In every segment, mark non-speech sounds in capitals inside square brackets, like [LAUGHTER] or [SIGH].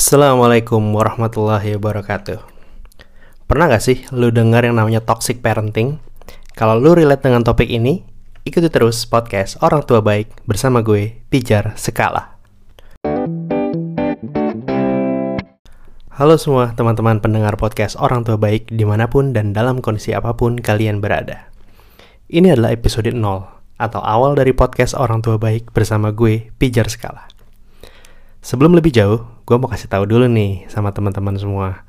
Assalamualaikum warahmatullahi wabarakatuh. Pernah gak sih lu dengar yang namanya toxic parenting? Kalau lu relate dengan topik ini, ikuti terus podcast Orang Tua Baik bersama gue, Pijar Sekala. Halo semua teman-teman pendengar podcast Orang Tua Baik di mana pun dan dalam kondisi apa pun kalian berada. Ini adalah episode 0 atau awal dari podcast Orang Tua Baik bersama gue, Pijar Sekala. Sebelum lebih jauh, gue mau kasih tahu dulu nih sama teman-teman semua.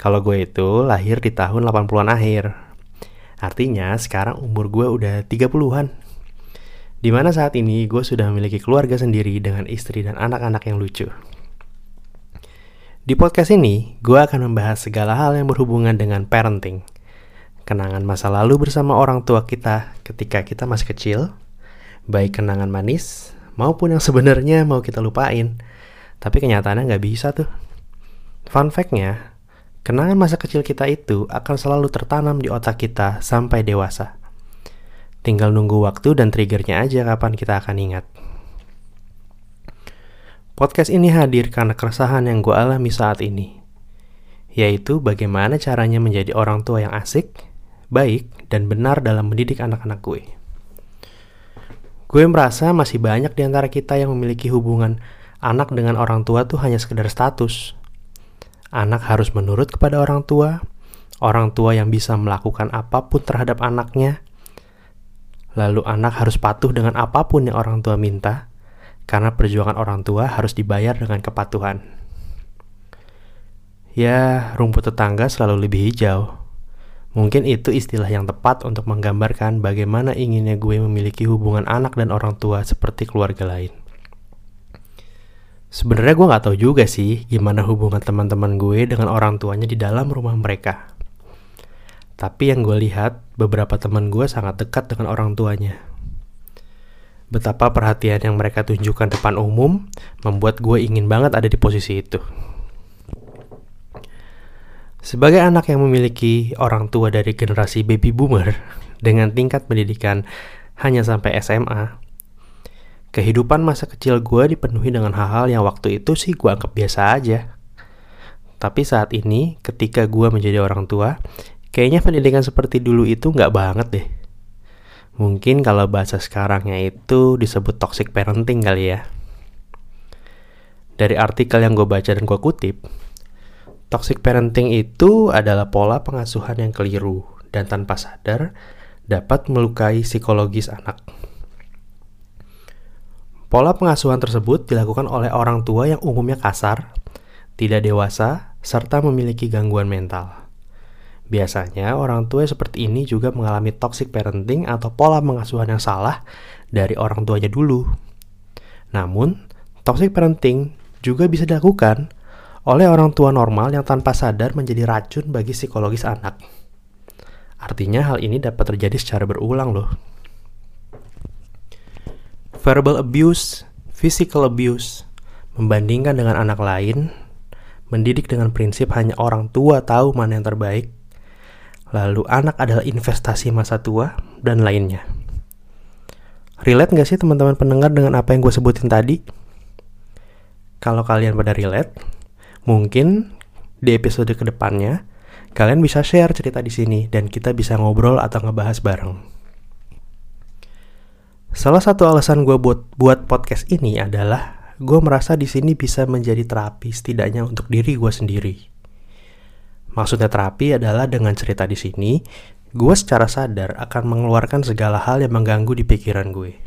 Kalau gue itu lahir di tahun 80-an akhir. Artinya sekarang umur gue udah 30-an. Di mana saat ini gue sudah memiliki keluarga sendiri dengan istri dan anak-anak yang lucu. Di podcast ini, gue akan membahas segala hal yang berhubungan dengan parenting. Kenangan masa lalu bersama orang tua kita ketika kita masih kecil, baik kenangan manis maupun yang sebenarnya mau kita lupain tapi kenyataannya nggak bisa tuh. Fun fact-nya, kenangan masa kecil kita itu akan selalu tertanam di otak kita sampai dewasa. Tinggal nunggu waktu dan triggernya aja kapan kita akan ingat. Podcast ini hadir karena keresahan yang gue alami saat ini, yaitu bagaimana caranya menjadi orang tua yang asik, baik, dan benar dalam mendidik anak-anak gue. Gue merasa masih banyak di antara kita yang memiliki hubungan anak dengan orang tua tuh hanya sekedar status. Anak harus menurut kepada orang tua, orang tua yang bisa melakukan apa pun terhadap anaknya. Lalu anak harus patuh dengan apa pun yang orang tua minta, karena perjuangan orang tua harus dibayar dengan kepatuhan. Ya, rumput tetangga selalu lebih hijau. Mungkin itu istilah yang tepat untuk menggambarkan bagaimana inginnya gue memiliki hubungan anak dan orang tua seperti keluarga lain. Sebenarnya gue nggak tahu juga sih gimana hubungan teman-teman gue dengan orang tuanya di dalam rumah mereka. Tapi yang gue lihat, beberapa teman gue sangat dekat dengan orang tuanya. Betapa perhatian yang mereka tunjukkan depan umum membuat gue ingin banget ada di posisi itu. Sebagai anak yang memiliki orang tua dari generasi baby boomer dengan tingkat pendidikan hanya sampai SMA, Kehidupan masa kecil gue dipenuhi dengan hal-hal yang waktu itu sih gue anggap biasa aja. Tapi saat ini, ketika gue menjadi orang tua, kayaknya pendidikan seperti dulu itu nggak banget deh. Mungkin kalau bahasa sekarangnya itu disebut toxic parenting kali ya. Dari artikel yang gue baca dan gue kutip, toxic parenting itu adalah pola pengasuhan yang keliru dan tanpa sadar dapat melukai psikologis anak. Pola pengasuhan tersebut dilakukan oleh orang tua yang umumnya kasar, tidak dewasa, serta memiliki gangguan mental. Biasanya, orang tua seperti ini juga mengalami toxic parenting atau pola pengasuhan yang salah dari orang tuanya dulu. Namun, toxic parenting juga bisa dilakukan oleh orang tua normal yang tanpa sadar menjadi racun bagi psikologis anak. Artinya hal ini dapat terjadi secara berulang loh verbal abuse, physical abuse, membandingkan dengan anak lain, mendidik dengan prinsip hanya orang tua tahu mana yang terbaik, lalu anak adalah investasi masa tua, dan lainnya. Relate gak sih teman-teman pendengar dengan apa yang gue sebutin tadi? Kalau kalian pada relate, mungkin di episode ke depannya kalian bisa share cerita di sini dan kita bisa ngobrol atau ngebahas bareng. Salah satu alasan gue buat buat podcast ini adalah gue merasa di sini bisa menjadi terapi setidaknya untuk diri gue sendiri. Maksudnya terapi adalah dengan cerita di sini, gue secara sadar akan mengeluarkan segala hal yang mengganggu di pikiran gue.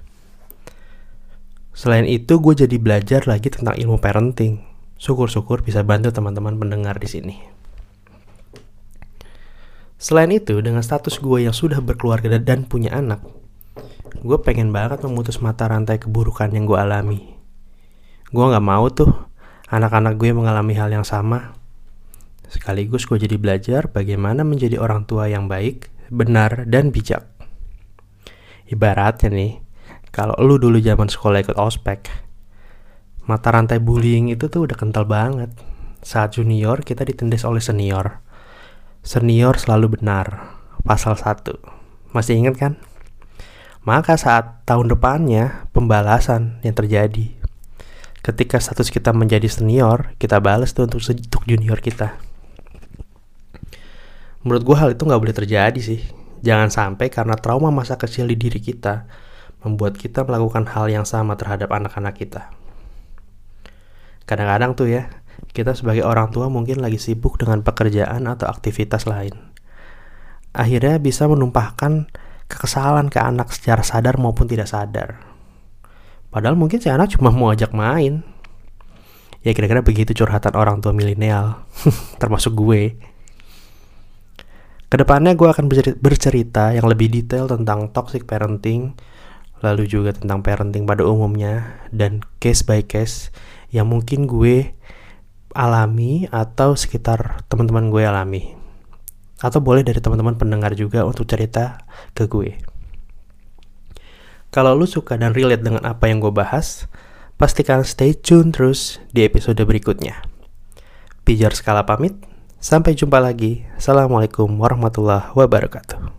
Selain itu, gue jadi belajar lagi tentang ilmu parenting. Syukur-syukur bisa bantu teman-teman pendengar di sini. Selain itu, dengan status gue yang sudah berkeluarga dan punya anak, gue pengen banget memutus mata rantai keburukan yang gue alami. Gue gak mau tuh anak-anak gue mengalami hal yang sama. Sekaligus gue jadi belajar bagaimana menjadi orang tua yang baik, benar, dan bijak. Ibaratnya nih, kalau lu dulu zaman sekolah ikut ospek, mata rantai bullying itu tuh udah kental banget. Saat junior kita ditendis oleh senior. Senior selalu benar. Pasal 1. Masih ingat kan? Maka saat tahun depannya pembalasan yang terjadi. ketika status kita menjadi senior, kita balas tuh untuk, untuk junior kita. Menurut gue hal itu nggak boleh terjadi sih. Jangan sampai karena trauma masa kecil di diri kita, membuat kita melakukan hal yang sama terhadap anak-anak kita. Kadang-kadang tuh ya, kita sebagai orang tua mungkin lagi sibuk dengan pekerjaan atau aktivitas lain. Akhirnya bisa menumpahkan kekesalan ke anak secara sadar maupun tidak sadar. Padahal mungkin si anak cuma mau ajak main. Ya kira-kira begitu curhatan orang tua milenial, [LAUGHS] termasuk gue. Ke depannya gue akan bercerita yang lebih detail tentang toxic parenting, lalu juga tentang parenting pada umumnya, dan case by case yang mungkin gue alami atau sekitar teman-teman gue alami. Atau boleh dari teman-teman pendengar juga untuk cerita ke gue. Kalau lu suka dan relate dengan apa yang gue bahas, pastikan stay tune terus di episode berikutnya. Pijar skala pamit, sampai jumpa lagi. Assalamualaikum warahmatullahi wabarakatuh.